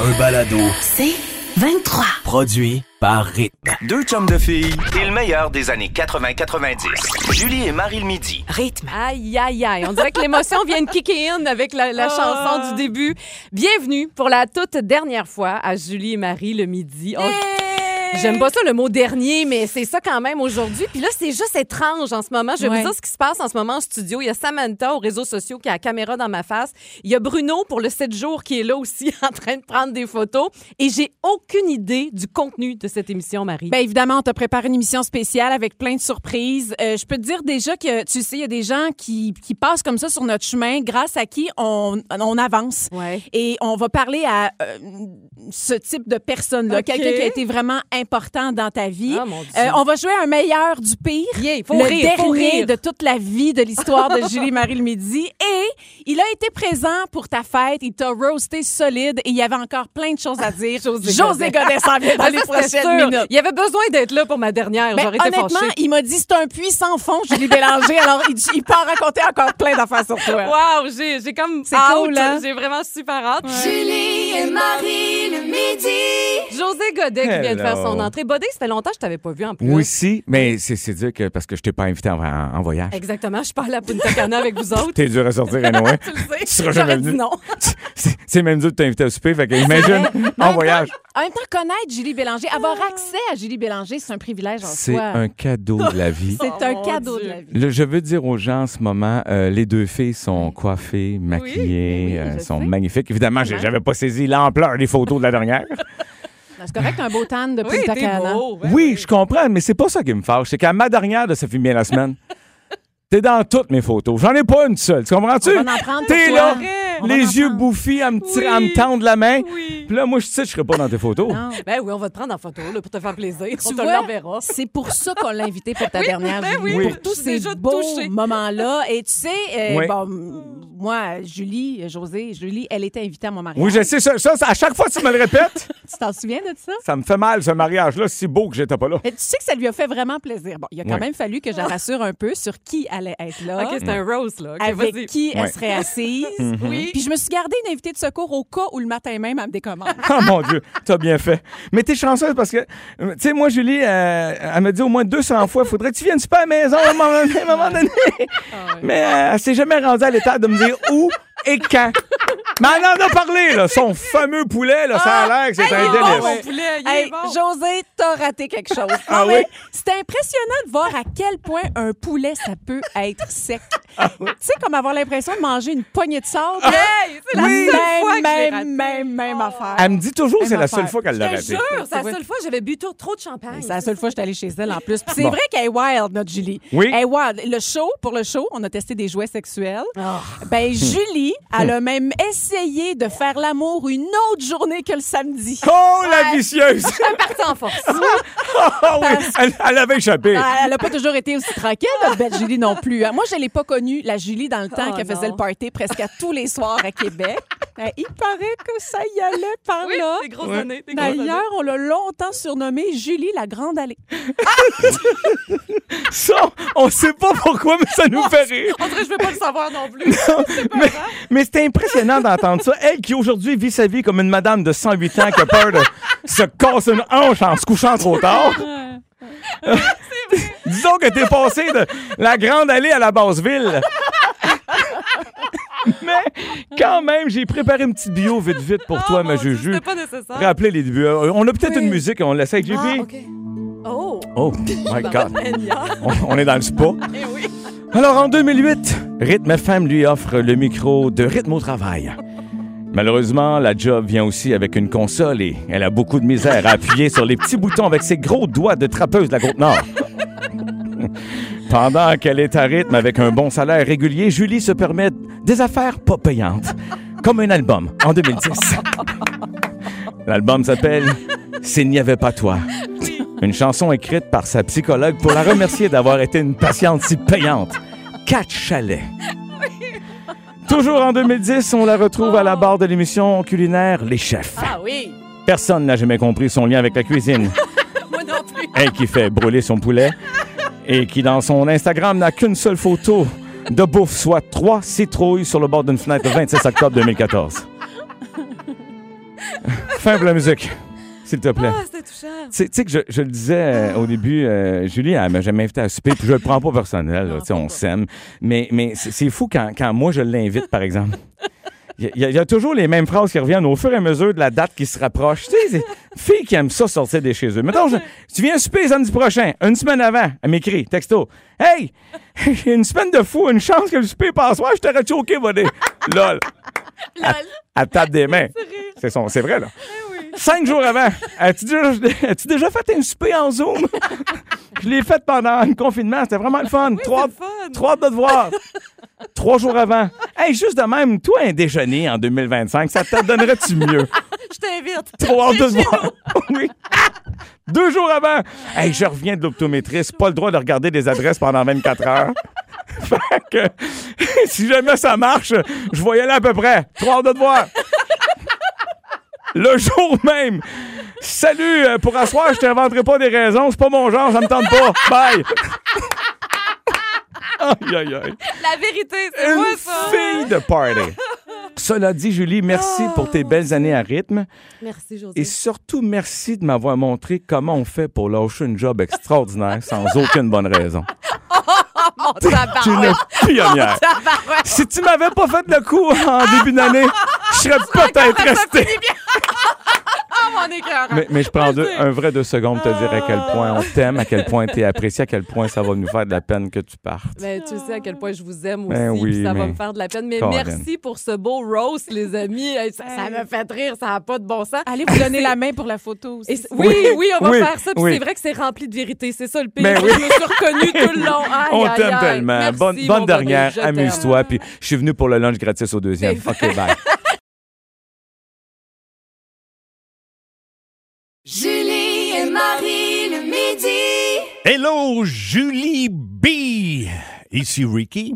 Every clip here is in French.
un balado C'est 23. produit par Rythme. Deux chums de filles et le meilleur des années 80-90. Julie et Marie le midi. Rythme. Aïe, aïe, aïe. On dirait que l'émotion vient de kicker in avec la, la chanson du début. Bienvenue pour la toute dernière fois à Julie et Marie le midi. On- J'aime pas ça le mot dernier, mais c'est ça quand même aujourd'hui. Puis là, c'est juste étrange en ce moment. Je vais vous dire ce qui se passe en ce moment en studio. Il y a Samantha aux réseaux sociaux qui a la caméra dans ma face. Il y a Bruno pour le 7 jours qui est là aussi en train de prendre des photos. Et j'ai aucune idée du contenu de cette émission, Marie. Bien évidemment, on t'a préparé une émission spéciale avec plein de surprises. Euh, je peux te dire déjà que, tu sais, il y a des gens qui, qui passent comme ça sur notre chemin, grâce à qui on, on avance. Ouais. Et on va parler à euh, ce type de personne-là, quelqu'un qui a été vraiment important dans ta vie. Ah, mon Dieu. Euh, on va jouer un meilleur du pire. Yeah, faut le rire, faut dernier rire. de toute la vie de l'histoire de Julie-Marie le Midi. Et il a été présent pour ta fête. Il t'a roasté solide et il y avait encore plein de choses à dire. José José Godet s'en vient dans Ah, les prochaines minutes. Il y avait besoin d'être là pour ma dernière. Ben, J'aurais été honnêtement, fâchée. il m'a dit c'est un puits sans fond, Julie Bélanger. alors, il, il peut en raconter encore plein d'affaires sur toi. Wow, j'ai comme C'est cool, hein? J'ai vraiment super hâte. Julie et Marie le midi. José Godet qui vient de faire Hello. Son entrée. Bodé, ça fait longtemps que je t'avais pas vu en plus. Oui, si, mais c'est c'est dire que parce que je t'ai pas invité en, en- en voyage. Exactement, je allée à Punta Cana avec vous autres. T'es dur à sortir, anyway. Tu le sais. Tu seras jamais venu. non. C'est- C'est même dur de t'inviter au souper, fait que imagine en voyage. En même temps, connaître Julie Bélanger, avoir accès à Julie Bélanger, c'est un privilège en C'est soi. un cadeau de la vie. C'est Oh, un mon cadeau Dieu. de la vie. Le- je veux dire aux gens en ce moment, euh, les deux filles sont coiffées, maquillées, oui, euh, sont sais. magnifiques. Évidemment, j'avais pas saisi l'ampleur des photos de la dernière. C'est correct, un beau tan de Oui, Punta t'es Cana. beau. Ben oui, je comprends, mais c'est pas ça qui me fâche. C'est qu'à ma dernière de Ça fait bien la semaine, t'es dans toutes mes photos. J'en ai pas une seule. Tu comprends-tu? On T'es là, On les yeux bouffis à me, tirer- Oui. à me tendre la main. Oui. Puis là, moi, je sais, je serais pas dans tes photos. Non. Ben oui, on va te prendre en photo là, pour te faire plaisir. on Tu te vois, l'enverra. c'est pour ça qu'on l'a invité pour ta Oui, dernière ben oui, pour tous ces beaux moments-là. Et tu sais, euh, Oui. bon, moi, Julie, José, Julie, elle était invitée à mon mariage. Oui, je sais, ça, à chaque fois tu me le répètes, Tu t'en souviens de ça? ça me fait mal, ce mariage-là, si beau que j'étais pas là. Et tu sais que ça lui a fait vraiment plaisir. Bon, il a quand Ouais. même fallu que je la rassure un peu sur qui allait être là, OK, c'est un rose, là. OK, avec vas-y. qui elle Ouais. serait assise. Oui. Puis je me suis gardée une invitée de secours au cas où le matin même, elle me décommande. Oh mon Dieu, t'as bien fait. Mais t'es chanceuse parce que, euh, tu sais, moi, Julie, euh, elle me dit au moins 200 fois, faudrait que tu viennes super à la maison à un moment donné. à un moment donné. Mais euh, elle s'est jamais rendue à l'état de me dire où et quand. Mais elle en a parlé, là. Son fameux poulet, là, ça a l'air que c'est Hey, un délice. bon, Mon poulet, il Hey, est bon. José, t'as raté quelque chose. Ah oui? C'était impressionnant de voir à quel point un poulet, ça peut être sec. Ah Tu sais, comme avoir l'impression de manger une poignée de sable. Hey, c'est la même, seule fois que j'ai même, raté. même, même affaire. Elle me dit toujours que c'est Même la seule affaire. fois qu'elle l'a Je te raté. jure, c'est la seule fois que j'avais bu trop, trop de champagne. C'est la seule fois que je suis allée chez elle en plus. Puis c'est Bon. vrai qu'elle est wild, notre Julie. Oui. Elle est wild. Le show, pour le show, on a testé des jouets sexuels. Ah. Ben, Julie, elle a même essayé de faire l'amour une autre journée que le samedi. Oh, la vicieuse! parti en force. Ah oui, elle, elle avait échappé. Ah, Elle n'a pas toujours été aussi tranquille, notre belle Julie non plus. hein. Moi, je ne l'ai pas connue, la Julie, dans le temps Oh, qu'elle faisait non. le party presque à tous les soirs à Québec. Ben, il paraît que ça y allait par Oui, là. des grosses années. Des grosses années. D'ailleurs, on l'a longtemps surnommée Julie la Grande Allée. Ça, on sait pas pourquoi, mais ça nous fait rire. En vrai, je veux pas le savoir non plus. mais mais c'était impressionnant d'entendre ça. Elle qui aujourd'hui vit sa vie comme une madame de 108 ans qui a peur de se casser une hanche en se couchant trop tard. Disons que t'es passé de la grande allée à la basse ville. Mais quand même, j'ai préparé une petite bio vite vite pour toi, Oh, ma Juju. C'était pas nécessaire. Rappelez les débuts. Euh, On a peut-être Oui. une musique, on l'essaie avec JP. Ah, OK. Oh, Oh my God. On, on est dans le spa. Eh oui. Alors, en 2008, Rythme FM lui offre le micro de Rythme au travail. Malheureusement, la job vient aussi avec une console et elle a beaucoup de misère à appuyer sur les petits boutons avec ses gros doigts de trappeuse de la Côte-Nord. Pendant qu'elle est à rythme avec un bon salaire régulier, Julie se permet des affaires pas payantes, comme un album en 2010. L'album s'appelle S'il n'y avait pas toi. Une chanson écrite par sa psychologue pour la remercier d'avoir été une patiente si payante. Quatre chalets. Toujours en 2010, on la retrouve à la barre de l'émission culinaire Les Chefs. Ah oui. Personne n'a jamais compris son lien avec la cuisine. Moi non plus. Elle qui fait brûler son poulet et qui, dans son Instagram, n'a qu'une seule photo de bouffe, soit trois citrouilles sur le bord d'une fenêtre le 26 octobre 2014. Fin pour la musique, s'il te plaît. Ah, c'était touchant. Tu sais- que je, je le disais euh, au début, euh, Julie, elle m'a jamais invité à souper, puis je le prends pas personnel, là, on s'aime. Mais, mais c'est c'est fou quand, quand moi je l'invite, par exemple. Il y, a- il y a toujours les mêmes phrases qui reviennent au fur et à mesure de la date qui se rapproche. Tu sais, c'est une fille qui aime ça sortir de chez eux. Mettons, je- tu viens souper samedi prochain, une semaine avant, elle m'écrit, texto. Hey, j'ai une semaine de fou, une chance que le souper passe soir, je t'aurais choqué, buddy. Lol. À, à table des mains. C'est son- c'est vrai, là. Cinq jours avant, as-tu déjà, fait un souper en Zoom? Je l'ai fait pendant le confinement, c'était vraiment le fun. Trois, trois de te voir. Trois jours avant. Hey, juste de même, toi, un déjeuner en 2025, ça te donnerait-tu mieux? Je t'invite. Trois de te voir. Oui. Deux jours avant. Hey, je reviens de l'optométriste, pas le droit de regarder des adresses pendant 24 heures. fait que, si jamais ça marche, je y aller à peu près. Trois de te voir. Le jour même. Salut, euh, pour asseoir, je t'inventerai pas des raisons. C'est pas mon genre, ça me tente pas. Bye. Aïe, aïe, aïe. La vérité, c'est moi, Une ça. fille de party. Cela dit, Julie, merci pour tes belles années à rythme. Merci, José. Et surtout, merci de m'avoir montré comment on fait pour lâcher une job extraordinaire sans aucune bonne raison. Mon Tu es tabarouette. une pionnière. Si tu m'avais pas fait le coup en début d'année, je serais peut-être resté. Ah, mon écœur. Mais, mais je prends deux- un vrai deux secondes pour te dire à quel point on t'aime, à quel point tu es apprécié, à quel point ça va nous faire de la peine que tu partes. Ben, tu sais à quel point je vous aime aussi, Ben oui, puis ça va mais- me faire de la peine. Mais Colin. merci pour ce beau roast, les amis. Ça, ça me fait rire, ça n'a pas de bon sens. Allez vous donner la main pour la photo aussi. Oui, oui, on va oui, faire ça. Puis c'est vrai que c'est rempli de vérité. C'est ça le pire. Ben oui. Je me suis reconnue tout le long. Aïe, on t'aime tellement. Merci, bonne dernière, amuse-toi. Puis je suis venu pour le lunch gratis au deuxième. C'est OK, bye. Midi. Hello, Julie B. Ici Ricky.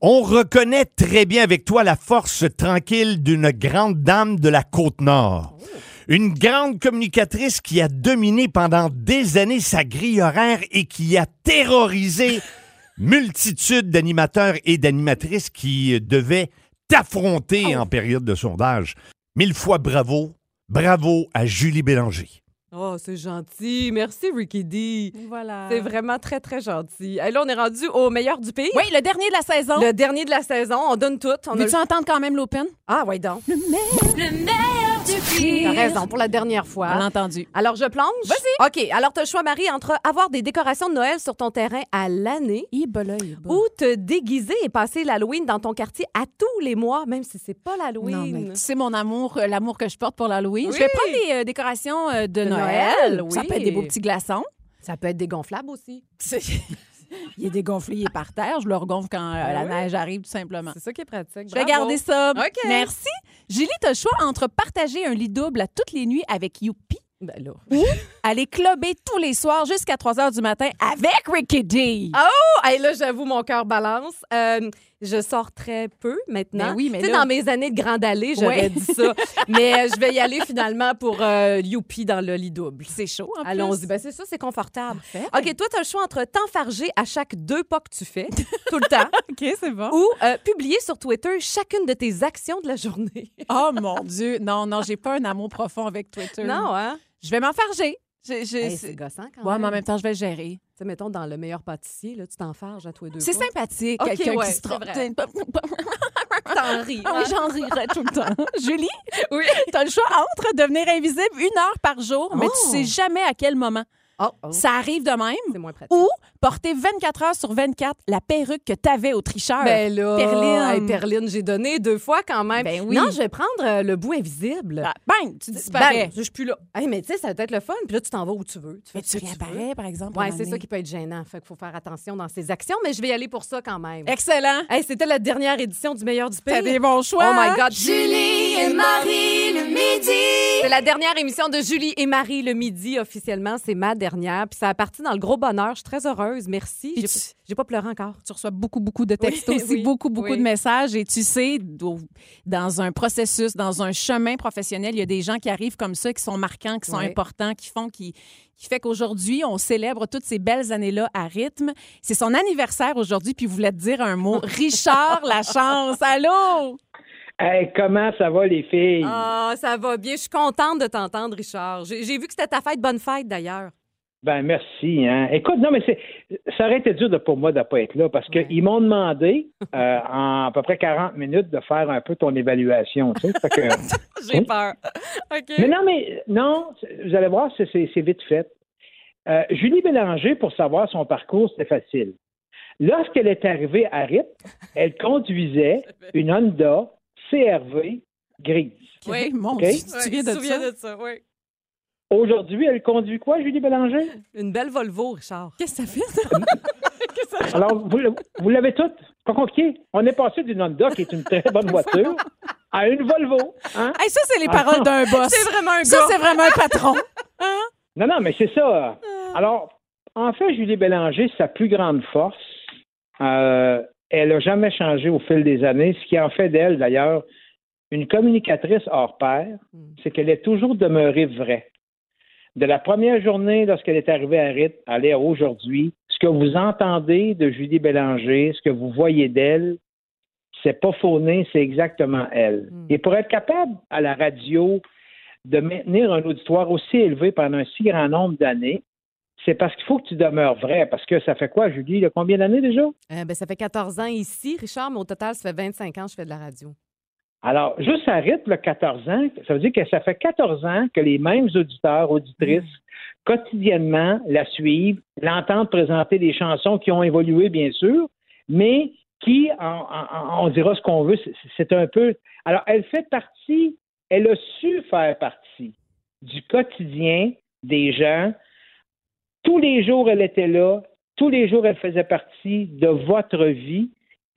On reconnaît très bien avec toi la force tranquille d'une grande dame de la Côte-Nord. Une grande communicatrice qui a dominé pendant des années sa grille horaire et qui a terrorisé multitude d'animateurs et d'animatrices qui devaient t'affronter en période de sondage. Mille fois bravo. Bravo à Julie Bélanger. Oh, c'est gentil. Merci, Ricky D. Voilà. C'est vraiment très, très gentil. Et là, on est rendu au meilleur du pays. Oui, le dernier de la saison. Le dernier de la saison. On donne tout. On a Veux-tu entendre quand même l'open? Ah, ouais, donc. Le meilleur du T'as raison, pour la dernière fois. On l'a entendu. Alors, je plonge? Vas-y. OK. Alors, tu as le choix, Marie, entre avoir des décorations de Noël sur ton terrain à l'année Ibola, ou te déguiser et passer l'Halloween dans ton quartier à tous les mois, même si c'est pas l'Halloween. sais mon amour, euh, l'amour que je porte pour l'Halloween. Oui. Je vais prendre des euh, décorations euh, de, De Noël. Noël, Ça peut être des beaux petits glaçons. Ça peut être dégonflable aussi. Il est dégonflé, il est par terre. Je le regonfle quand euh, la oui. neige arrive, tout simplement. C'est ça qui est pratique. Je vais Bravo. garder ça. OK. Merci. Julie, tu as le choix entre partager un lit double à toutes les nuits avec Youpi Ben là. ou aller clubber tous les soirs jusqu'à 3 h du matin avec Ricky D. Oh, hey, là, j'avoue, mon cœur balance. Euh, je sors très peu maintenant. Ben oui, mais Tu sais, là- dans mes années de grande allée, j'aurais Ouais. dit ça. mais euh, je vais y aller finalement pour euh, Youpi dans le lit double. C'est chaud, en. Allons-y. Ben, c'est ça, c'est confortable. Parfait. OK, toi, tu as le choix entre t'enfarger à chaque deux pas que tu fais, tout le temps, OK, c'est bon. ou euh, publier sur Twitter chacune de tes actions de la journée. Oh mon Dieu. Non, non, j'ai pas un amour profond avec Twitter. non, hein? Je vais m'enfarger. Hey, c'est- c'est gossant quand Ouais, même. mais en même temps, je vais le gérer. Tu sais, mettons, dans le meilleur pâtissier, là, tu t'enfarges à tous les deux C'est sympathique, Ok, quelqu'un ouais, qui se c'est trompe. vrai. T'en ris. Ah oui, j'en rirais tout le temps. Julie, Oui. tu as le choix entre devenir invisible une heure par jour, mais tu Oh. sais jamais à quel moment. Oh, oh, Ça arrive de même. c'est moins pratique. Ou porter 24 heures sur 24 la perruque que tu avais au tricheur. Ben là, Perline. hey, Perline, j'ai donné deux fois quand même. Ben oui. Non, je vais prendre euh, le bout invisible. Ah, bang, tu disparais. Bang, je suis plus là. Hey, mais tu sais, ça va être le fun. Puis là, tu t'en vas où tu veux. mais fais ce tu réapparais, par exemple. Ouais, c'est ça qui peut être gênant. Fait qu'il faut faire attention dans ses actions, mais je vais y aller pour ça quand même. Excellent. Hey, c'était la dernière édition du meilleur du pays. T'as des bons choix. Oh my God. Julie et Marie le midi. C'est la dernière émission de Julie et Marie le midi officiellement. C'est ma dernière. Puis ça a parti dans le gros bonheur. Je suis très heureuse. Merci. J'ai tu- pas pleuré encore. Tu reçois beaucoup, beaucoup de textos Oui, aussi, oui, beaucoup, beaucoup oui. de messages. Et tu sais, dans un processus, dans un chemin professionnel, il y a des gens qui arrivent comme ça, qui sont marquants, qui sont Oui. importants, qui font, qui, qui fait qu'aujourd'hui, on célèbre toutes ces belles années-là à rythme. C'est son anniversaire aujourd'hui, puis vous voulez te dire un mot. Richard Lachance, allô? Hey, comment ça va, les filles? Ah, ça va bien. Je suis contente de t'entendre, Richard. J'ai j'ai vu que c'était ta fête. Bonne fête, d'ailleurs. Ben, merci. Hein. Écoute, non, mais c'est, ça aurait été dur de, pour moi de ne pas être là parce qu'ils m'ont demandé, euh, en à peu près 40 minutes, de faire un peu ton évaluation. Tu sais, Fait que- J'ai Oui. peur. Mais non, mais non, vous allez voir, c'est, c'est- c'est vite fait. Euh, Julie Bélanger, pour savoir son parcours, c'était facile. Lorsqu'elle est arrivée à RIP, elle conduisait une Honda CRV grise. Oui, mon OK? Dieu, tu Ouais, de souviens ça? de ça, oui. Aujourd'hui, elle conduit quoi, Julie Bélanger? Une belle Volvo, Richard. Qu'est-ce que ça fait, ça? Qu'est-ce que ça Alors, vous, vous l'avez. Pas compliqué. On est passé d'une Honda, qui est une très bonne voiture, à une Volvo. Hein? Hey, ça, c'est les paroles d'un boss. C'est vraiment un Ça, c'est vraiment un patron. Non, non, mais c'est ça. Alors, en fait, Julie Bélanger, sa plus grande force, euh, elle n'a jamais changé au fil des années. Ce qui en fait d'elle, d'ailleurs, une communicatrice hors pair, c'est qu'elle est toujours demeurée vraie. De la première journée, lorsqu'elle est arrivée à RIT, à à aujourd'hui, ce que vous entendez de Julie Bélanger, ce que vous voyez d'elle, c'est pas fauné, c'est exactement elle. Mm. Et pour être capable à la radio de maintenir un auditoire aussi élevé pendant un si grand nombre d'années, c'est parce qu'il faut que tu demeures vrai. Parce que ça fait quoi, Julie? là, combien d'années déjà? Euh, ben, ça fait 14 ans ici, Richard, mais au total, ça fait 25 ans que je fais de la radio. Alors, juste à rythme, le 14 ans, ça veut dire que ça fait 14 ans que les mêmes auditeurs, auditrices, quotidiennement la suivent, l'entendent présenter des chansons qui ont évolué, bien sûr, mais qui, en- on dira ce qu'on veut, c'est un peu... Alors, elle fait partie, elle a su faire partie du quotidien des gens. Tous les jours, elle était là. Tous les jours, elle faisait partie de votre vie.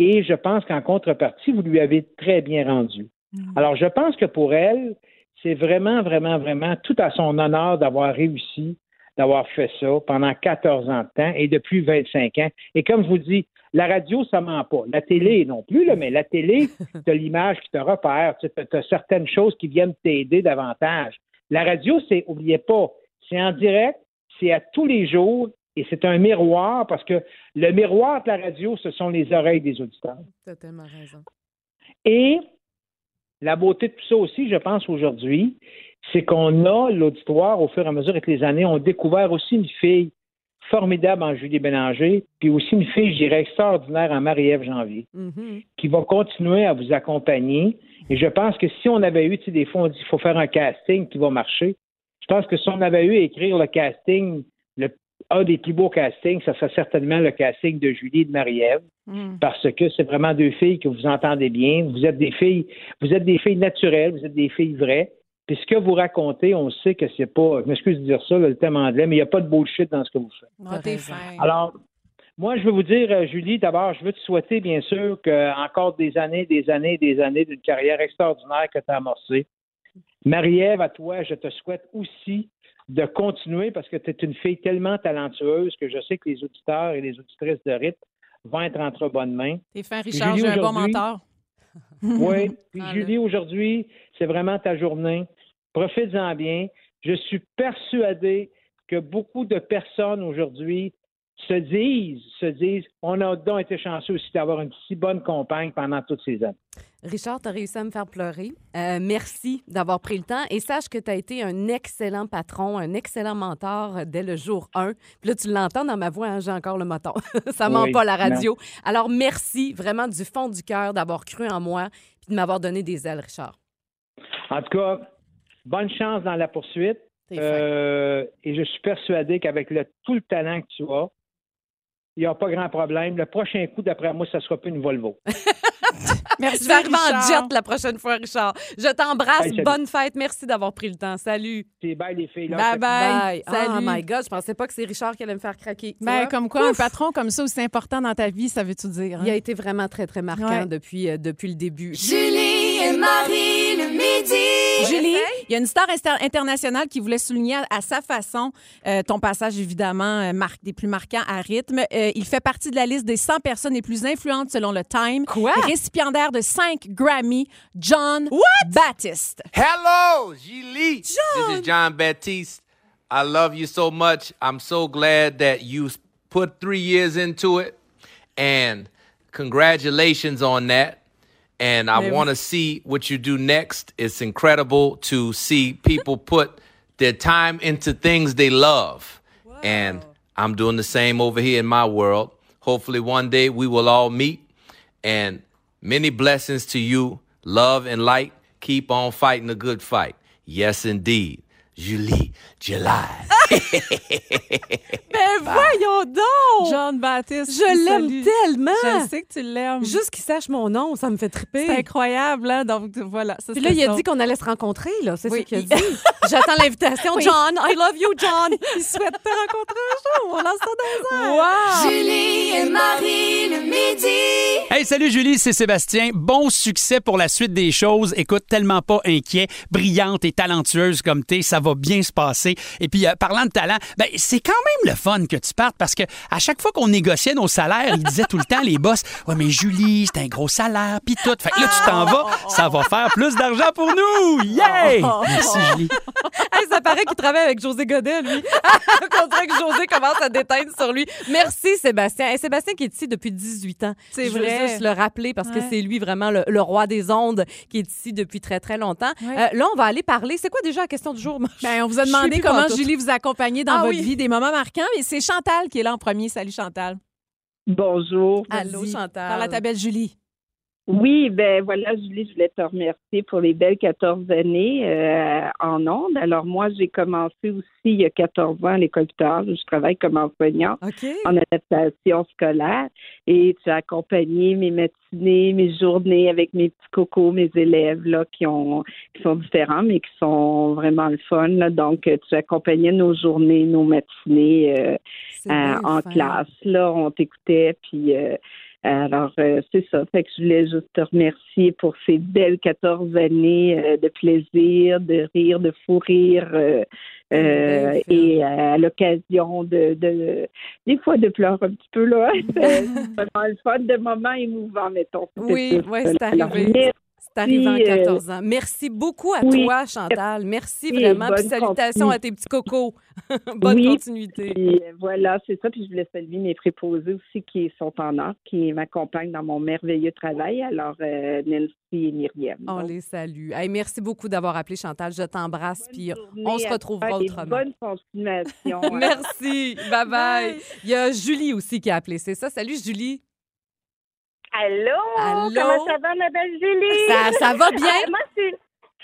Et je pense qu'en contrepartie, vous lui avez très bien rendu. Alors, je pense que pour elle, c'est vraiment, vraiment, vraiment tout à son honneur d'avoir réussi, d'avoir fait ça pendant 14 ans de temps et depuis 25 ans. Et comme je vous dis, la radio, ça ment pas. La télé non plus, là, mais la télé, tu as l'image qui te repère, tu as certaines choses qui viennent t'aider davantage. La radio, c'est, oubliez pas, c'est en direct, c'est à tous les jours et c'est un miroir parce que le miroir de la radio, ce sont les oreilles des auditeurs. Tu as tellement raison. Et la beauté de tout ça aussi, je pense, aujourd'hui, c'est qu'on a l'auditoire, au fur et à mesure avec les années, on a découvert aussi une fille formidable en Julie Bélanger, puis aussi une fille, je dirais, extraordinaire en Marie-Ève Janvier, Mhm. qui va continuer à vous accompagner. Et je pense que si on avait eu, tu sais, des fois, on dit qu'il faut faire un casting qui va marcher. Je pense que si on avait eu à écrire le casting, un des plus beaux castings, ça serait certainement le casting de Julie et de Marie-Ève Mm. parce que c'est vraiment deux filles que vous entendez bien. Vous êtes des filles, vous êtes des filles naturelles, vous êtes des filles vraies. Puis ce que vous racontez, on sait que c'est pas, je m'excuse de dire ça, là, le thème anglais, mais il n'y a pas de bullshit dans ce que vous faites. Alors, moi, je veux vous dire, euh, Julie, d'abord, je veux te souhaiter, bien sûr, que encore des années, des années, des années d'une carrière extraordinaire que tu as amorcée. Marie-Ève, à toi, je te souhaite aussi de continuer parce que tu es une fille tellement talentueuse que je sais que les auditeurs et les auditrices de RIT vont être entre bonnes mains. T'es fin, Richard. J'ai un bon aujourd'hui- mentor. Oui. Puis Ah, Julie, aujourd'hui, c'est vraiment ta journée. Profites-en bien. Je suis persuadé que beaucoup de personnes aujourd'hui se disent, se disent, on a donc été chanceux aussi d'avoir une si bonne compagne pendant toutes ces années. Richard, tu as réussi à me faire pleurer. Euh, merci d'avoir pris le temps. Et sache que tu as été un excellent patron, un excellent mentor dès le jour 1. Puis là, tu l'entends dans ma voix, hein, j'ai encore le moton. Ça ment Oui, pas la radio. Alors, merci vraiment du fond du cœur d'avoir cru en moi puis de m'avoir donné des ailes, Richard. En tout cas, bonne chance dans la poursuite. Euh, et je suis persuadé qu'avec tout le talent que tu as, il n'y a pas grand problème. Le prochain coup, d'après moi, ça sera plus une Volvo. Merci, Je vais arriver en Richard. jet la prochaine fois, Richard. Je t'embrasse. Hey. Bonne fête. Merci d'avoir pris le temps. Salut. C'est bye les filles. là. Bye bye. Oh Salut. my God, je pensais pas que c'est Richard qui allait me faire craquer. Tu Ben, comme quoi, un patron comme ça aussi important dans ta vie, ça veut tout dire? hein? Il a été vraiment très, très marquant Ouais. depuis, euh, depuis le début. Julie et Marie le midi. Julie, il y a une star inter- internationale qui voulait souligner à, à sa façon euh, ton passage, évidemment, euh, mar- des plus marquants à rythme. Euh, il fait partie de la liste des 100 personnes les plus influentes selon le Time. Quoi? Récipiendaire de 5 Grammy, John Baptiste. Hello, Julie. This is John Baptiste. I love you so much. I'm so glad that you put three years into it. And congratulations on that. And I want to see what you do next. It's incredible to see people put their time into things they love. And I'm doing the same over here in my world. Hopefully, one day we will all meet. And many blessings to you. Love and light. Keep on fighting a good fight. Yes, indeed. Julie, July. Ben voyons donc! John Baptiste. Je l'aime tellement! Je sais que tu l'aimes. Juste qu'il sache mon nom, ça me fait triper. C'est incroyable, hein? Donc, voilà. Ça, Puis là, il a dit qu'on allait se rencontrer, là. C'est Oui, ce qu'il a il- dit. J'attends l'invitation. Oui. John, I love you, John. Il souhaite te rencontrer un jour. On lance ça dans. Wow! Julie et Marie le midi. Hey, salut Julie, c'est Sébastien. Bon succès pour la suite des choses. Écoute, tellement pas inquiet, brillante et talentueuse comme t'es, ça va bien se passer. Et puis, euh, parlant de talent, ben, c'est quand même le fun que tu partes parce que à chaque fois qu'on négociait nos salaires, ils disaient tout le temps, les boss, ouais, mais Julie, c'est un gros salaire, puis tout. Fait que là, tu t'en vas, ça va faire plus d'argent pour nous. Yay! Merci, Julie. Hey, ça paraît qu'il travaille avec José Godet, lui. On dirait que José commence à déteindre sur lui. Merci, Sébastien. Hey, Sébastien qui est ici depuis 18 ans. C'est Je veux vrai. juste le rappeler parce que c'est lui vraiment le, le roi des ondes qui est ici depuis très, très longtemps. Ouais. Euh, là, on va aller parler. C'est quoi déjà la question du jour? Ben, on vous a demandé comment. Julie vous accompagnait dans Ah votre oui. vie, des moments marquants, mais c'est Chantal qui est là en premier. Salut Chantal. Bonjour. Allô. Chantal. Parle à ta belle Julie. Oui, ben voilà, Julie, je voulais te remercier pour les belles 14 années euh, en ondes. Alors moi, j'ai commencé aussi il y a 14 ans à l'école tard. Je travaille comme enseignant OK. en adaptation scolaire et tu as accompagné mes matinées, mes journées avec mes petits cocos, mes élèves là qui ont qui sont différents mais qui sont vraiment le fun. Là. Donc euh, tu accompagnais nos journées, nos matinées. euh, euh, en fin. classe. Là, on t'écoutait, puis euh, alors euh, c'est ça. Fait que je voulais juste te remercier pour ces belles 14 années euh, de plaisir, de rire, de fou rire. euh, euh, Belle et à l'occasion de, de des fois de pleurer un petit peu là c'est vraiment le fun de moments émouvants mettons Oui, ça. c'est Alors, arrivé. merci. C'est arrivé en Puis, euh, 14 ans. Merci beaucoup à oui. toi, Chantal. Merci Merci, vraiment. Puis salutations continue. à tes petits cocos. Bonne Oui. continuité. Puis, euh, voilà, c'est ça. Puis je voulais saluer mes préposés aussi qui sont en or, qui m'accompagnent dans mon merveilleux travail. Alors, euh, Nancy et Myriam. On Donc, les salue. Hey, merci beaucoup d'avoir appelé Chantal. Je t'embrasse. Puis journée on se retrouvera autrement. Bonne continuation. Merci. Bye bye. Il y a Julie aussi qui a appelé. C'est ça. Salut, Julie. Allô? Allô? Comment ça va, ma belle Julie? Ça, ça va bien? Ah, moi, je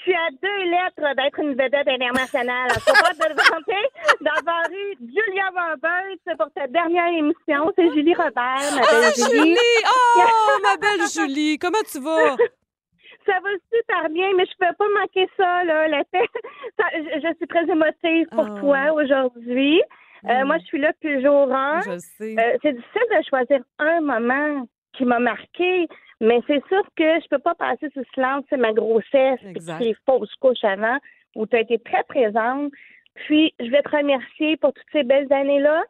suis, à deux lettres d'être une vedette internationale. Suis pas de vanter d'avoir eu Julia Roberts pour ta dernière émission. C'est Julie Robert, ma Ah, belle Julie. Julie! Oh, ma belle Julie! Comment tu vas? Ça va super bien, mais je peux pas manquer ça, là. la fête. Je, suis très émotive pour Oh. toi aujourd'hui. Euh, Mm. Moi, je suis là depuis jour un. Je sais. Euh, c'est difficile de choisir un moment qui m'a marqué, mais c'est sûr que je peux pas passer sous silence, c'est ma grossesse, puis les fausses couches avant, où tu as été très présente. Puis, je vais te remercier pour toutes ces belles années-là.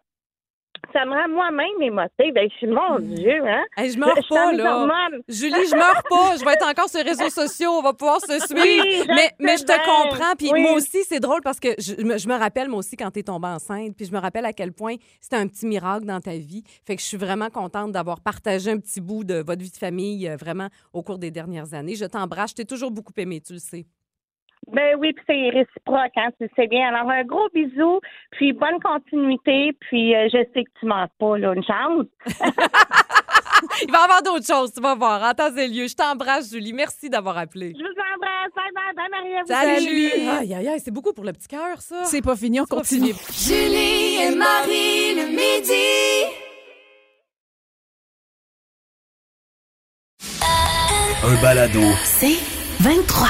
Ça me rend moi-même émotive. Ben, je suis, mon Dieu, hein? Hey, je meurs Je pas, là. Julie, je meurs pas. Je vais être encore sur les réseaux sociaux. On va pouvoir se suivre. Oui, mais, mais je te comprends. Puis Oui. moi aussi, c'est drôle parce que je, me- je me rappelle, moi aussi, quand tu es tombée enceinte. Puis je me rappelle à quel point c'était un petit miracle dans ta vie. Fait que je suis vraiment contente d'avoir partagé un petit bout de votre vie de famille, euh, vraiment, au cours des dernières années. Je t'embrasse. Je t'ai toujours beaucoup aimé, tu le sais. Ben oui, puis c'est réciproque, hein, tu sais bien. Alors, un gros bisou, puis bonne continuité, puis euh, je sais que tu manques pas, là, une chance. Il va y avoir d'autres choses, tu vas voir. En temps et lieu. Je t'embrasse, Julie. Merci d'avoir appelé. Je vous embrasse. Bye bye, bye Marie. à vous Salut. Julie. Aïe, aïe, aïe, c'est beaucoup pour le petit cœur, ça. C'est pas fini, on continue. fini. Julie et Marie le midi. Un balado. C'est 23.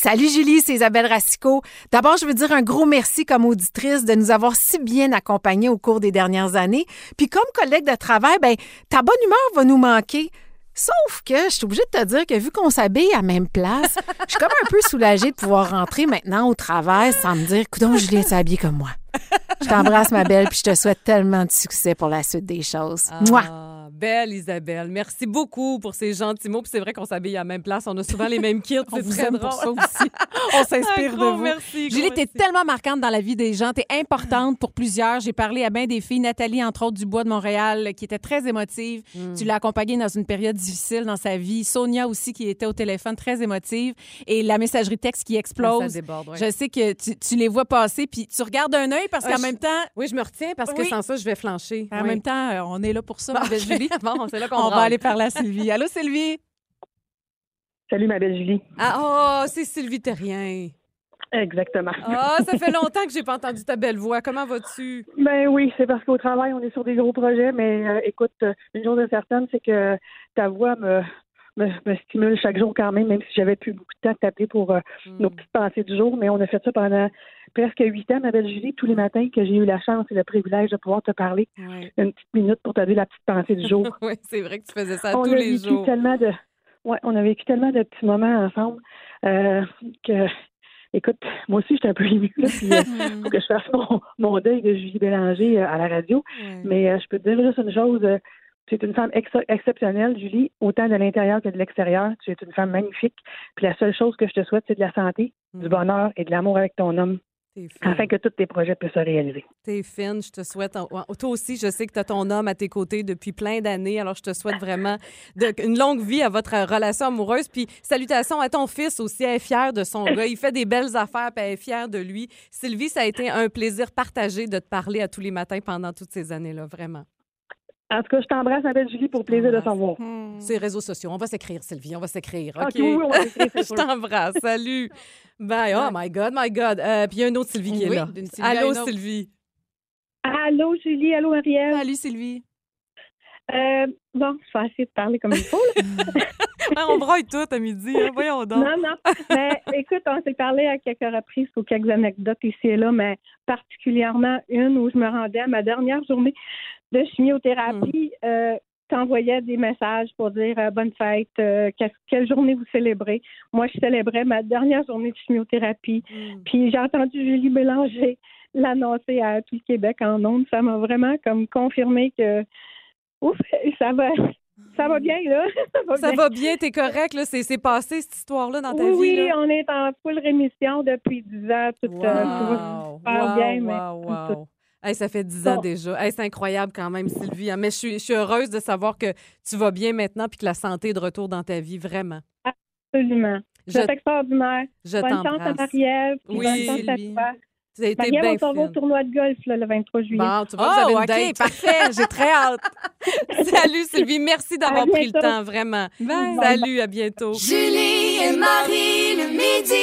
Salut Julie, c'est Isabelle Racicot. D'abord, je veux dire un gros merci comme auditrice de nous avoir si bien accompagnés au cours des dernières années. Puis comme collègue de travail, ben ta bonne humeur va nous manquer. Sauf que je suis obligée de te dire que vu qu'on s'habille à même place, je suis comme un peu soulagée de pouvoir rentrer maintenant au travail sans me dire, coudon, Julie est habillée comme moi. Je t'embrasse, ma belle, puis je te souhaite tellement de succès pour la suite des choses. Moi. Belle Isabelle. Merci beaucoup pour ces gentils mots. Puis c'est vrai qu'on s'habille à la même place. On a souvent les mêmes kits. On vous très aime drôle. pour ça aussi. On s'inspire de vous. merci, Julie, t'es tellement marquante dans la vie des gens. T'es importante pour plusieurs. J'ai parlé à bien des filles. Nathalie, entre autres, du Bois de Montréal, qui était très émotive. Mm. Tu l'as accompagnée dans une période difficile dans sa vie. Sonia aussi, qui était au téléphone, très émotive. Et la messagerie texte qui explose. Ça déborde, ouais. Je sais que tu, tu les vois passer, puis tu regardes un œil parce Ah, qu'en je- même temps... Oui, je me retiens parce que Oui. sans ça, je vais flancher. En Oui. même temps, euh, on est là pour ça, Bon, ma belle Bon, c'est là qu'on On va aller parler à Sylvie. Allô, Sylvie? Salut, ma belle Julie. Ah, oh, c'est Sylvie Terrien. Exactement. Ah, ça fait longtemps que j'ai pas entendu ta belle voix. Comment vas-tu? Ben oui, c'est parce qu'au travail, on est sur des gros projets, mais euh, écoute, euh, une chose est certaine, c'est que ta voix me, me, me stimule chaque jour quand même, même si j'avais plus beaucoup de temps de t'appeler pour euh, nos petites pensées du jour, mais on a fait ça pendant presque huit ans, ma belle Julie, tous les matins que j'ai eu la chance et le privilège de pouvoir te parler Ouais. une petite minute pour dire la petite pensée du jour. oui, c'est vrai que tu faisais ça on tous a les vécu jours. tellement de ouais, on a vécu tellement de petits moments ensemble euh, que écoute, moi aussi j'étais un peu émue puis euh, faut que je fasse mon, mon deuil de Julie Bélanger euh, à la radio. Mais euh, je peux te dire juste une chose, tu es une femme ex- exceptionnelle, Julie, autant de l'intérieur que de l'extérieur. Tu es une femme magnifique. Puis la seule chose que je te souhaite, c'est de la santé, du bonheur et de l'amour avec ton homme. Afin que tous tes projets puissent se réaliser. T'es fine, je te souhaite. Toi aussi, je sais que tu as ton homme à tes côtés depuis plein d'années, alors je te souhaite vraiment de- une longue vie à votre relation amoureuse. Puis salutations à ton fils aussi, elle est fière de son gars. Il fait des belles affaires, puis elle est fière de lui. Sylvie, ça a été un plaisir partagé de te parler à tous les matins pendant toutes ces années-là, vraiment. En tout cas, je t'embrasse, ma belle Julie, pour plaisir de savoir. Ces réseaux sociaux, on va s'écrire, Sylvie, on va s'écrire. Ok, OK? oui, on va s'écrire, je t'embrasse. Salut. Bye. Oh my God, my God. Euh, puis il y a une autre Sylvie qui est Oui, là. Sylvie Allô. Sylvie. Allô, Julie, allô, Ariel. Salut, Sylvie. Euh, bon, je vais essayer de parler comme il faut. là. Ah, on braille tout à midi, hein, voyons donc. Non, non. Mais écoute, on s'est parlé à quelques reprises pour quelques anecdotes ici et là, mais particulièrement une où je me rendais à ma dernière journée de chimiothérapie. Euh, t'envoyais des messages pour dire euh, bonne fête, euh, quelle journée vous célébrez? Moi, je célébrais ma dernière journée de chimiothérapie. Puis j'ai entendu Julie Bélanger l'annoncer à tout le Québec en ondes. Ça m'a vraiment comme confirmé que ouf, ça va ça va bien là. Ça va Ça bien. va bien, t'es correct, là. C'est, passé, cette histoire-là, dans ta oui, vie, oui, on est en full rémission depuis 10 ans. Tout, euh, tout va Wow, super wow, bien. mais wow, wow. Hey, ça fait dix ans Bon. déjà. Hey, c'est incroyable quand même, Sylvie. hein. Mais je suis, je suis heureuse de savoir que tu vas bien maintenant puis que la santé est de retour dans ta vie, vraiment. Absolument. Je- C'est extraordinaire. Je bonne chance à puis Oui, bonne chance à Sylvie. toi. On au tournoi de golf là, le 23 juillet. Bon, tu vois, Oh, vous avez une OK, date. parfait. J'ai très hâte. Salut, Sylvie. Merci d'avoir pris le temps, vraiment. Bye. Salut, à bientôt. Julie et Marie le midi.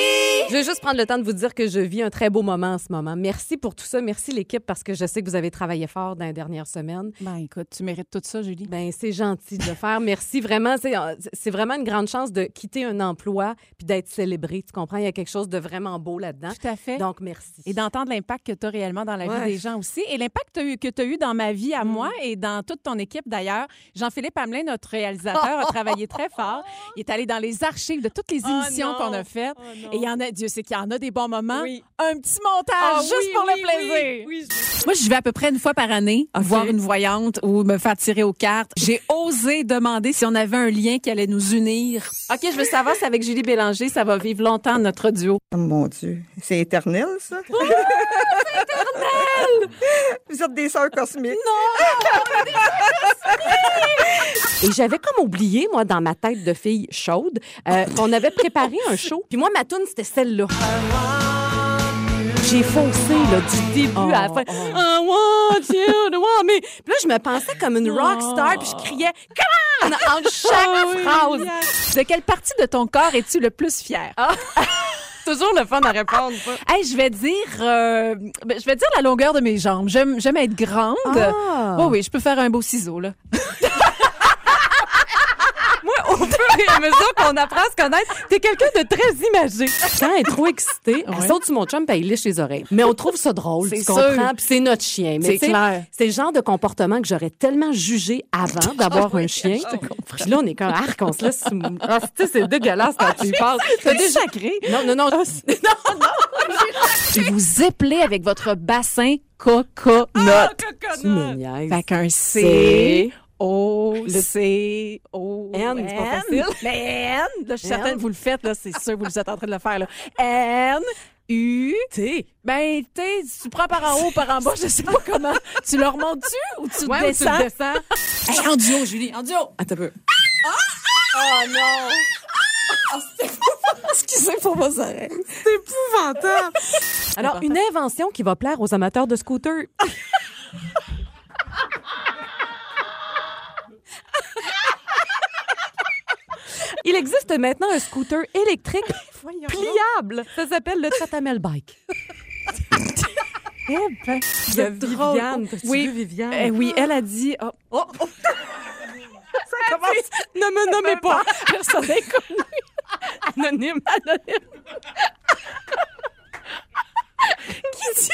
Je vais juste prendre le temps de vous dire que je vis un très beau moment en ce moment. Merci pour tout ça. Merci l'équipe parce que je sais que vous avez travaillé fort dans les dernières semaines. Ben, écoute, tu mérites tout ça, Julie. Ben c'est gentil de le faire. Merci vraiment. C'est, euh, c'est vraiment une grande chance de quitter un emploi puis d'être célébré. Tu comprends? Il y a quelque chose de vraiment beau là-dedans. Tout à fait. Donc, merci. Et d'entendre l'impact que tu as réellement dans la Ouais. vie des gens aussi. Et l'impact que tu as eu- dans ma vie à moi et dans toute ton équipe d'ailleurs. Jean-Philippe Hamelin, notre réalisateur, a travaillé très fort. Il est allé dans les archives de toutes les Oh émissions non. qu'on a faites. Oh non. et il y en a, Dieu sait qu'il y en a des bons moments. Oui. Un petit montage Ah juste oui, pour oui, le plaisir. Oui, oui, je- Moi, je vais à peu près une fois par année voir une voyante ou me faire tirer aux cartes. J'ai osé demander si on avait un lien qui allait nous unir. OK, je veux savoir si avec Julie Bélanger, ça va vivre longtemps notre duo. Oh mon Dieu, c'est éternel, ça? Oh, c'est éternel! Vous êtes des sœurs cosmiques. Et j'avais comme oublié, moi, dans ma tête de fille chaude, euh, qu'on avait préparé un show. Puis moi, ma tune, c'était celle-là. J'ai foncé là, du début à la fin. I want you to want me. Puis là, je me pensais comme une rock star, puis je criais Come on! en chaque phrase. De quelle partie de ton corps es-tu le plus fier? Toujours le fun à répondre. ça. Hey, je vais dire, euh, ben, je vais dire la longueur de mes jambes. J'aime, j'aime être grande. Ah. Oh oui, je peux faire un beau ciseau là. Moi, au fur et à mesure qu'on apprend à se connaître, t'es quelqu'un de très imagé. Quand elle est trop excitée, elle Ouais. saute sur mon chum puis elle liche les oreilles. Mais on trouve ça drôle, C'est tu comprends? sûr. Puis c'est notre chien. C'est clair. C'est le genre de comportement que j'aurais tellement jugé avant d'avoir un chien. Puis là, on est comme arc, on se laisse sous... Ah, tu sais, c'est dégueulasse quand tu y passes. T'as déjà sacré. Non, non, non. non, non. Et vous éplez avec votre bassin coconut. Tu me niaises. Fait qu'un C, O, C, O, N, c'est pas facile. Mais N, là, je suis certaine que vous le faites, là, c'est sûr, vous êtes en train de le faire, là. N, U, T. Ben, T, tu prends par en haut, par en bas, je sais pas comment. Tu le remontes-tu ou tu Ouais, le ou tu le descends? en duo, Julie, en duo. Attends un peu. Oh non! Excusez pour vos oreilles. C'est épouvantable. Alors, une invention qui va plaire aux amateurs de scooters. Il existe maintenant un scooter électrique pliable. Ça s'appelle le Tatamel Bike. Eh ben, Il y a Viviane. Oui. vu Viviane? Eh oui, elle a dit. Oh, oh, oh. Ça commence. Ne me nommez pas. Personne inconnu. Anonyme. Anonyme. Qui dit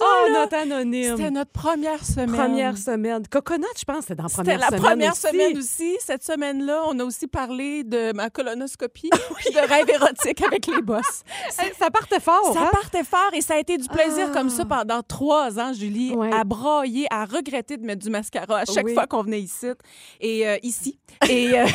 Oh, là, notre anonyme. C'était notre première semaine. Première semaine. Coconut, je pense, c'était dans la C'était première la semaine. première aussi. semaine aussi. Cette semaine-là, on a aussi parlé de ma colonoscopie puis de rêve érotique avec les boss. Ça partait fort. Ça hein? partait fort et ça a été du plaisir Ah. comme ça pendant trois ans, Julie, Ouais. à brailler, à regretter de mettre du mascara à chaque Oui. fois qu'on venait ici. Et euh, ici. Et euh,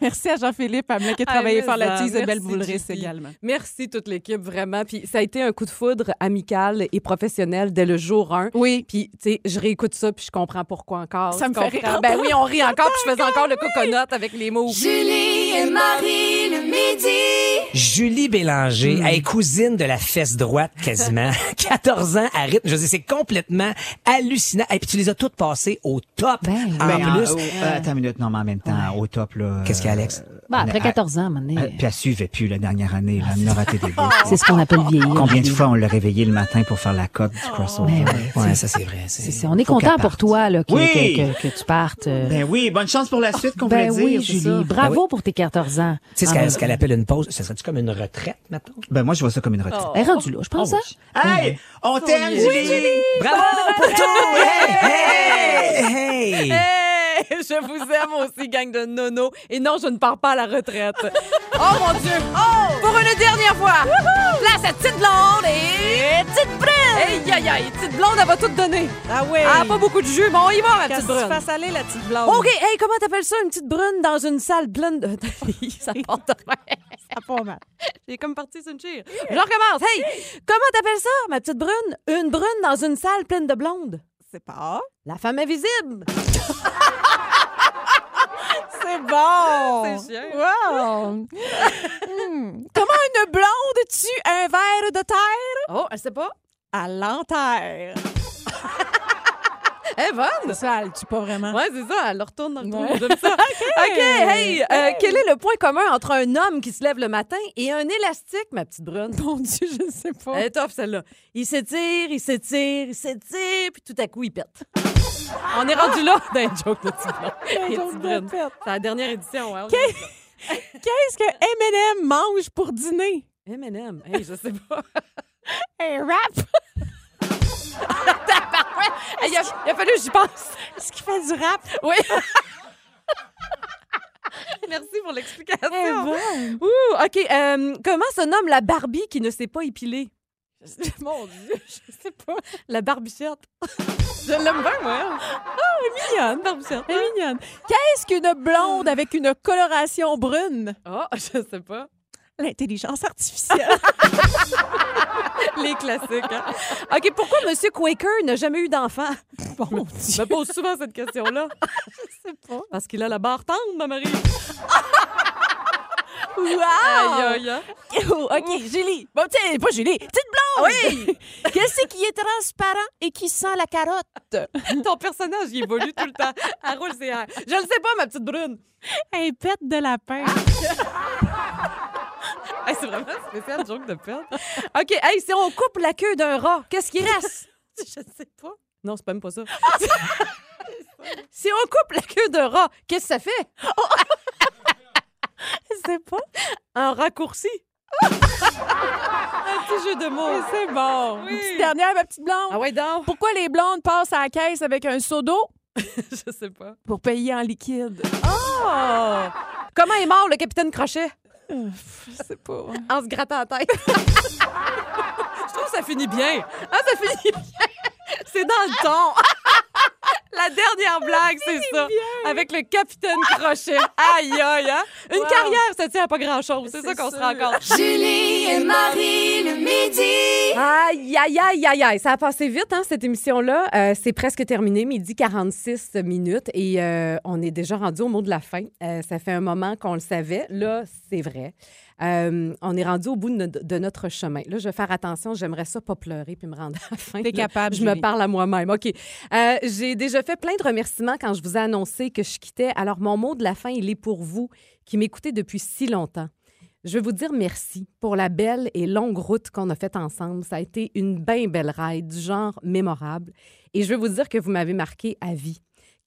merci à Jean-Philippe Amelin qui a travaillé fort là-dessus, Isabelle Boulris également. Merci toute l'équipe, vraiment. Puis ça a été un coup de foudre amical et professionnel dès le jour 1. Oui. Puis, tu sais, je réécoute ça puis je comprends pourquoi encore. Ça me fait rire. Ben oui, on rit encore puis je faisais encore le coconut avec les mots. Julie et Marie le midi. Julie Bélanger, Hmm. elle est cousine de la fesse droite quasiment. 14 ans à rythme. Je veux dire, c'est complètement hallucinant. Et puis tu les as toutes passées au top. Ben, en Ben, plus. euh, euh, attends une minute, non, mais en même temps, au top, là. Qu'est-ce qu'il y a, Alex? Bah, après elle- 14 ans, à un moment donné, euh, puis elle suivait plus la dernière année, là. Elle en a raté des bouts. c'est ce qu'on appelle vieillir. Combien de fois on l'a réveillé le matin pour faire la cote du crossover? Mais ouais, ça c'est vrai. c'est C'est... ça. On est Faut content pour toi là, que, Oui! que, que- que tu partes. euh. Ben oui, bonne chance pour la suite qu'on Ben voulait oui, dire. Julie. ça. Bravo pour tes 14 ans. Tu sais ce Ah, qu'elle, ce qu'elle appelle une pause, ça serait-tu comme une retraite, maintenant? Ben moi, je vois ça comme une retraite. Elle est rendue là, je pense. Oh, hein? Hey! On t'aime, Julie! Bravo pour tout! Hey, hey, hey! Je vous aime aussi, gang de nono. Et non, je ne pars pas à la retraite. Oh mon Dieu! Oh! Pour une dernière fois! Place à petite blonde et petite brune! Aïe, aïe, aïe! Petite blonde, elle va tout donner. Ah oui. Elle a pas beaucoup de jus, mais on y va, ma Qu'est-ce petite brune. fasses aller, la petite blonde? OK, hey, comment t'appelles ça, une petite brune dans une salle pleine de... ça porte Ça pas mal. J'ai comme parti sur une chire. Je recommence. Hey, comment t'appelles ça, ma petite brune? Une brune dans une salle pleine de blondes? C'est pas. La femme invisible. C'est bon! C'est chiant. Wow! Hmm. Comment une blonde tue un verre de terre? Oh, elle sait pas. À l'enterre. Est bonne. Ça, elle tue pas vraiment. Ouais, c'est ça. Elle le retourne dans le trou. Ouais. J'aime ça. OK, hey, euh, quel est le point commun entre un homme qui se lève le matin et un élastique, ma petite brune? Mon Dieu, je ne sais pas. Elle est tough, celle-là. Il s'étire, il s'étire, il s'étire, puis tout à coup, il pète. On est rendu là dans les jokes de joke pète. C'est la dernière édition. Ouais, Qu'est-ce que M&M mange pour dîner? M&M. Hey, je sais pas. Un rap? Il, a, il a fallu que j'y pense. Est-ce qu'il fait du rap? Oui. Merci pour l'explication. Est bonne. Ouh, OK. euh, comment se nomme la Barbie qui ne s'est pas épilée? Mon Dieu, je sais pas. La barbichette. Je l'aime bien, moi. Ah, elle est mignonne. Barbichette. Elle est mignonne. Qu'est-ce qu'une blonde avec une coloration brune? Oh, je sais pas. L'intelligence artificielle. Les classiques. hein. OK, pourquoi M. Quaker n'a jamais eu d'enfant? Bon, Je me pose souvent cette question-là. je sais pas. Parce qu'il a la barre tendre, ma Marie. Wow! Aïe, aïe, aïe. Oh, OK, Julie. Bon, tiens, pas Julie. Petite blonde! Oui! Qu'est-ce qui est transparent et qui sent la carotte? Ton personnage, il évolue tout le temps. Elle roule ses airs. Je le sais pas, ma petite brune. Un pet de lapin. Hey, c'est vraiment spécial, joke de perte. OK, hey, si on coupe la queue d'un rat, qu'est-ce qui reste? Je sais pas. Non, c'est pas même pas ça. si on coupe la queue d'un rat, qu'est-ce que ça fait? Je sais pas? Un raccourci. Un petit jeu de mots. C'est bon. Oui. Une petite dernière, ma petite blonde. Ah ouais, donc? Pourquoi les blondes passent à la caisse avec un seau d'eau? Je sais pas. Pour payer en liquide. Oh! Comment est mort le capitaine Crochet? Je sais pas. En se grattant la tête. Je trouve que ça finit bien. Ah, ça finit bien. C'est dans le ton. La dernière blague, c'est ça. Avec le capitaine Crochet. Aïe, aïe, hein? Une Wow. carrière, ça tient à pas grand-chose. C'est ça qu'on se rend compte. Julie et Marie le midi. Aïe, aïe, aïe, aïe, aïe. Ça a passé vite, hein, cette émission-là. Euh, c'est presque terminé, midi 46 minutes. Et euh, on est déjà rendu au mot de la fin. Euh, ça fait un moment qu'on le savait. Là, c'est vrai. Euh, on est rendu au bout de, no- de notre chemin. Là, je vais faire attention. J'aimerais ça pas pleurer puis me rendre à la fin. T'es capable, Je me parle à moi-même. OK. Euh, J'ai déjà fait plein de remerciements quand je vous ai annoncé que je quittais. Alors, mon mot de la fin, il est pour vous qui m'écoutez depuis si longtemps. Je veux vous dire merci pour la belle et longue route qu'on a faite ensemble. Ça a été une bien belle ride, du genre mémorable. Et je veux vous dire que vous m'avez marqué à vie.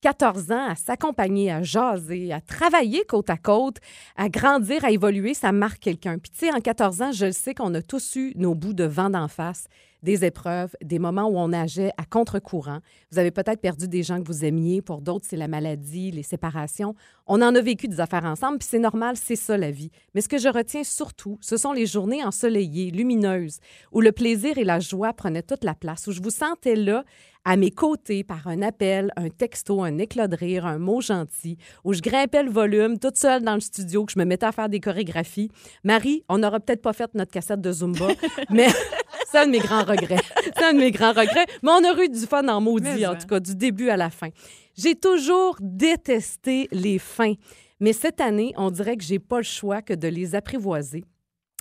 14 ans à s'accompagner, à jaser, à travailler côte à côte, à grandir, à évoluer, ça marque quelqu'un. Puis tu sais, en 14 ans, je le sais qu'on a tous eu nos bouts de vent d'en face, des épreuves, des moments où on nageait à contre-courant. Vous avez peut-être perdu des gens que vous aimiez. Pour d'autres, c'est la maladie, les séparations. On en a vécu des affaires ensemble, puis c'est normal, c'est ça la vie. Mais ce que je retiens surtout, ce sont les journées ensoleillées, lumineuses, où le plaisir et la joie prenaient toute la place, où je vous sentais là, à mes côtés, par un appel, un texto, un éclat de rire, un mot gentil, où je grimpais le volume toute seule dans le studio, que je me mettais à faire des chorégraphies. Marie, on n'aura peut-être pas fait notre cassette de Zumba, mais c'est un de mes grands regrets. C'est un de mes grands regrets. Mais on a eu du fun en maudit, en ça. tout cas, du début à la fin. J'ai toujours détesté les fins. Mais cette année, on dirait que j'ai pas le choix que de les apprivoiser.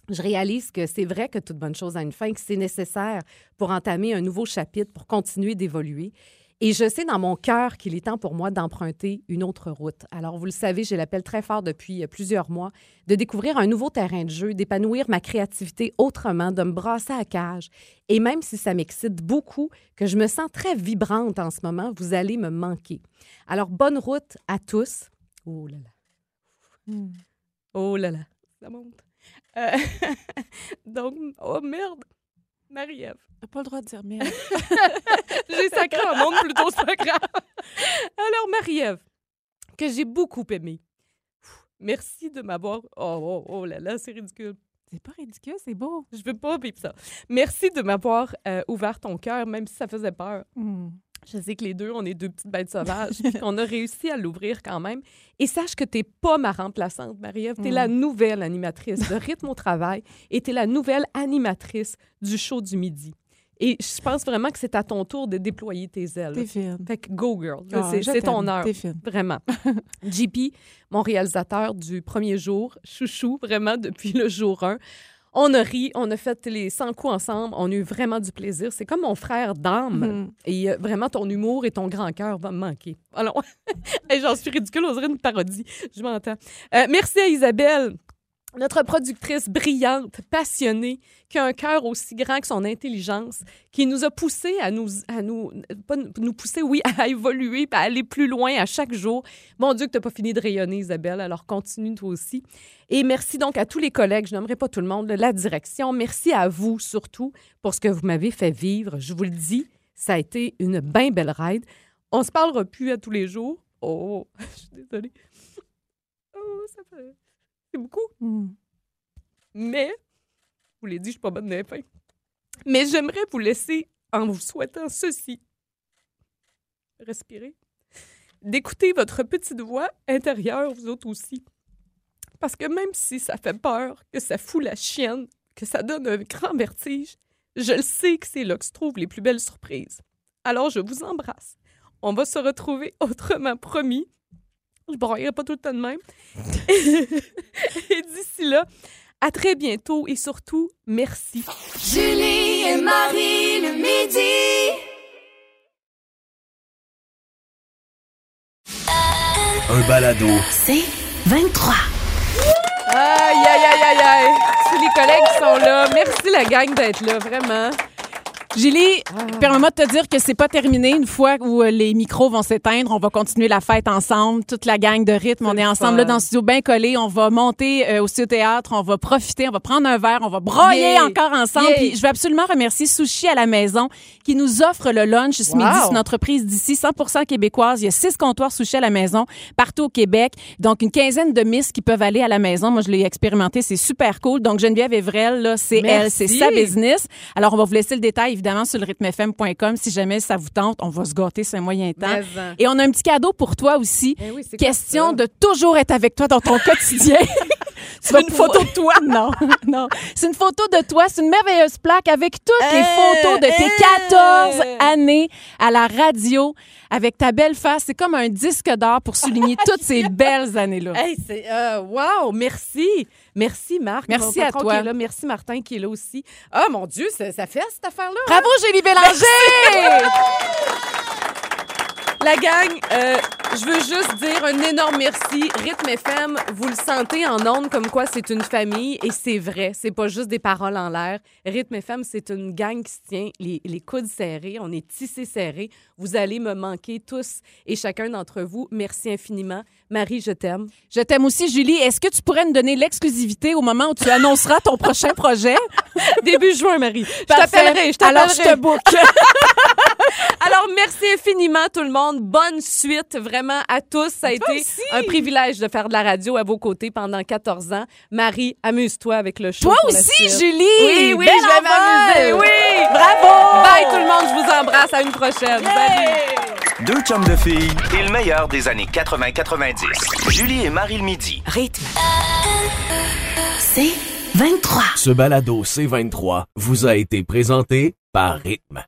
Je réalise que c'est vrai que toute bonne chose a une fin, que c'est nécessaire pour entamer un nouveau chapitre, pour continuer d'évoluer. Et je sais dans mon cœur qu'il est temps pour moi d'emprunter une autre route. Alors, vous le savez, j'ai l'appel très fort depuis euh, plusieurs mois de découvrir un nouveau terrain de jeu, d'épanouir ma créativité autrement, de me brasser à cage. Et même si ça m'excite beaucoup, que je me sens très vibrante en ce moment, vous allez me manquer. Alors, bonne route à tous. Oh là là. Oh là là. Ça monte. Euh, donc, oh merde. Marie-Ève. T'as pas le droit de dire merde. J'ai sacré un monde plutôt, grave. Alors, Marie-Ève, que j'ai beaucoup aimé. Merci de m'avoir. Oh, oh, oh là là, c'est ridicule. C'est pas ridicule, c'est beau. Je veux pas vivre ça. Merci de m'avoir euh, ouvert ton cœur, même si ça faisait peur. Hmm. Je sais que les deux, on est deux petites bêtes sauvages, puis qu'on a réussi à l'ouvrir quand même. Et sache que t'es pas ma remplaçante, Marie-Ève. T'es Mm. la nouvelle animatrice de Rythme au travail et t'es la nouvelle animatrice du show du midi. Et je pense vraiment que c'est à ton tour de déployer tes ailes. T'es fine. Fait que go, girl. Ah, c'est ton heure. T'es fine. Vraiment. JP, mon réalisateur du premier jour, chouchou, vraiment depuis le jour 1. On a ri, on a fait les 100 coups ensemble, on a eu vraiment du plaisir. C'est comme mon frère d'âme. Mhm. Et euh, vraiment, ton humour et ton grand cœur vont me manquer. Alors, j'en suis ridicule, on dirait une parodie. Je m'entends. Euh, merci à Isabelle, notre productrice brillante, passionnée, qui a un cœur aussi grand que son intelligence, qui nous a poussé à nous, à nous, pas nous pousser, oui, à évoluer, à aller plus loin à chaque jour. Mon Dieu, que tu n'as pas fini de rayonner, Isabelle, alors continue toi aussi. Et merci donc à tous les collègues, je n'aimerais pas tout le monde, la direction. Merci à vous surtout pour ce que vous m'avez fait vivre. Je vous le dis, ça a été une bien belle ride. On se parlera plus à tous les jours. Oh, je suis désolée. Oh, ça fait... C'est beaucoup. Hmm. Mais, je vous l'ai dit, je suis pas bonne fins. Mais j'aimerais vous laisser en vous souhaitant ceci. Respirez. D'écouter votre petite voix intérieure, vous autres aussi. Parce que même si ça fait peur, que ça fout la chienne, que ça donne un grand vertige, je le sais que c'est là que se trouvent les plus belles surprises. Alors, je vous embrasse. On va se retrouver autrement, promis. Je broyerai pas tout le temps de même. et d'ici là, à très bientôt et surtout, merci. Julie et Marie le midi. Un balado. C'est 23. Aïe, aïe, aïe, aïe, aïe. Tous les collègues qui sont là. Merci la gang d'être là, vraiment. Julie, permets-moi de te dire que c'est pas terminé. Une fois où euh, les micros vont s'éteindre, on va continuer la fête ensemble, toute la gang de rythme. On est ensemble là, dans le studio bien collé. On va monter euh, au théâtre, on va profiter, on va prendre un verre, on va broyer Yeah. encore ensemble. Yeah. Puis je veux absolument remercier Sushi à la maison qui nous offre le lunch ce Wow. midi. C'est une entreprise d'ici, 100% québécoise. Il y a six comptoirs sushi à la maison partout au Québec. Donc une quinzaine de miss qui peuvent aller à la maison. Moi, je l'ai expérimenté, c'est super cool. Donc Geneviève Evrel, là, c'est elle, c'est sa business. Alors on va vous laisser le détail évidemment, sur le rythmefm.com. Si jamais ça vous tente, on va se gâter, c'est un moyen temps. En. Et on a un petit cadeau pour toi aussi. Eh oui, Question de toujours être avec toi dans ton quotidien. Veux une photo de toi? Non, non. C'est une photo de toi. C'est une merveilleuse plaque avec toutes les Eh, photos de tes eh. 14 années à la radio avec ta belle face. C'est comme un disque d'or pour souligner toutes ces belles années-là. Hey, c'est euh, wow, merci. Merci Marc. Merci mon à toi. qui est là. Merci Martin qui est là aussi. Ah mon dieu, ça, ça fait cette affaire-là. hein? Bravo, Julie Bélanger! La gang, euh, je veux juste dire un énorme merci. Rythme FM, vous le sentez en ondes comme quoi c'est une famille et c'est vrai. C'est pas juste des paroles en l'air. Rythme FM, c'est une gang qui se tient les, les coudes serrés. On est tissés serrés. Vous allez me manquer tous et chacun d'entre vous. Merci infiniment. Marie, je t'aime. Je t'aime aussi, Julie. Est-ce que tu pourrais nous donner l'exclusivité au moment où tu annonceras ton prochain projet? Début juin, Marie. Je Parfait. t'appellerai. Je t'appellerai. Alors, je te book. Alors, merci infiniment, tout le monde. Bonne suite, vraiment, à tous. Ça a Toi été aussi. un privilège de faire de la radio à vos côtés pendant 14 ans. Marie, amuse-toi avec le show. Toi pour la aussi, suite. Julie. Oui, oui, Belle je vais m'amuser. envol. Oui. Bravo. Bye, tout le monde. Je vous embrasse. À une prochaine. Salut. Deux chums de filles et le meilleur des années 80-90. Julie et Marie le midi. Rythme. C'est 23. Ce balado C23 vous a été présenté par Rythme.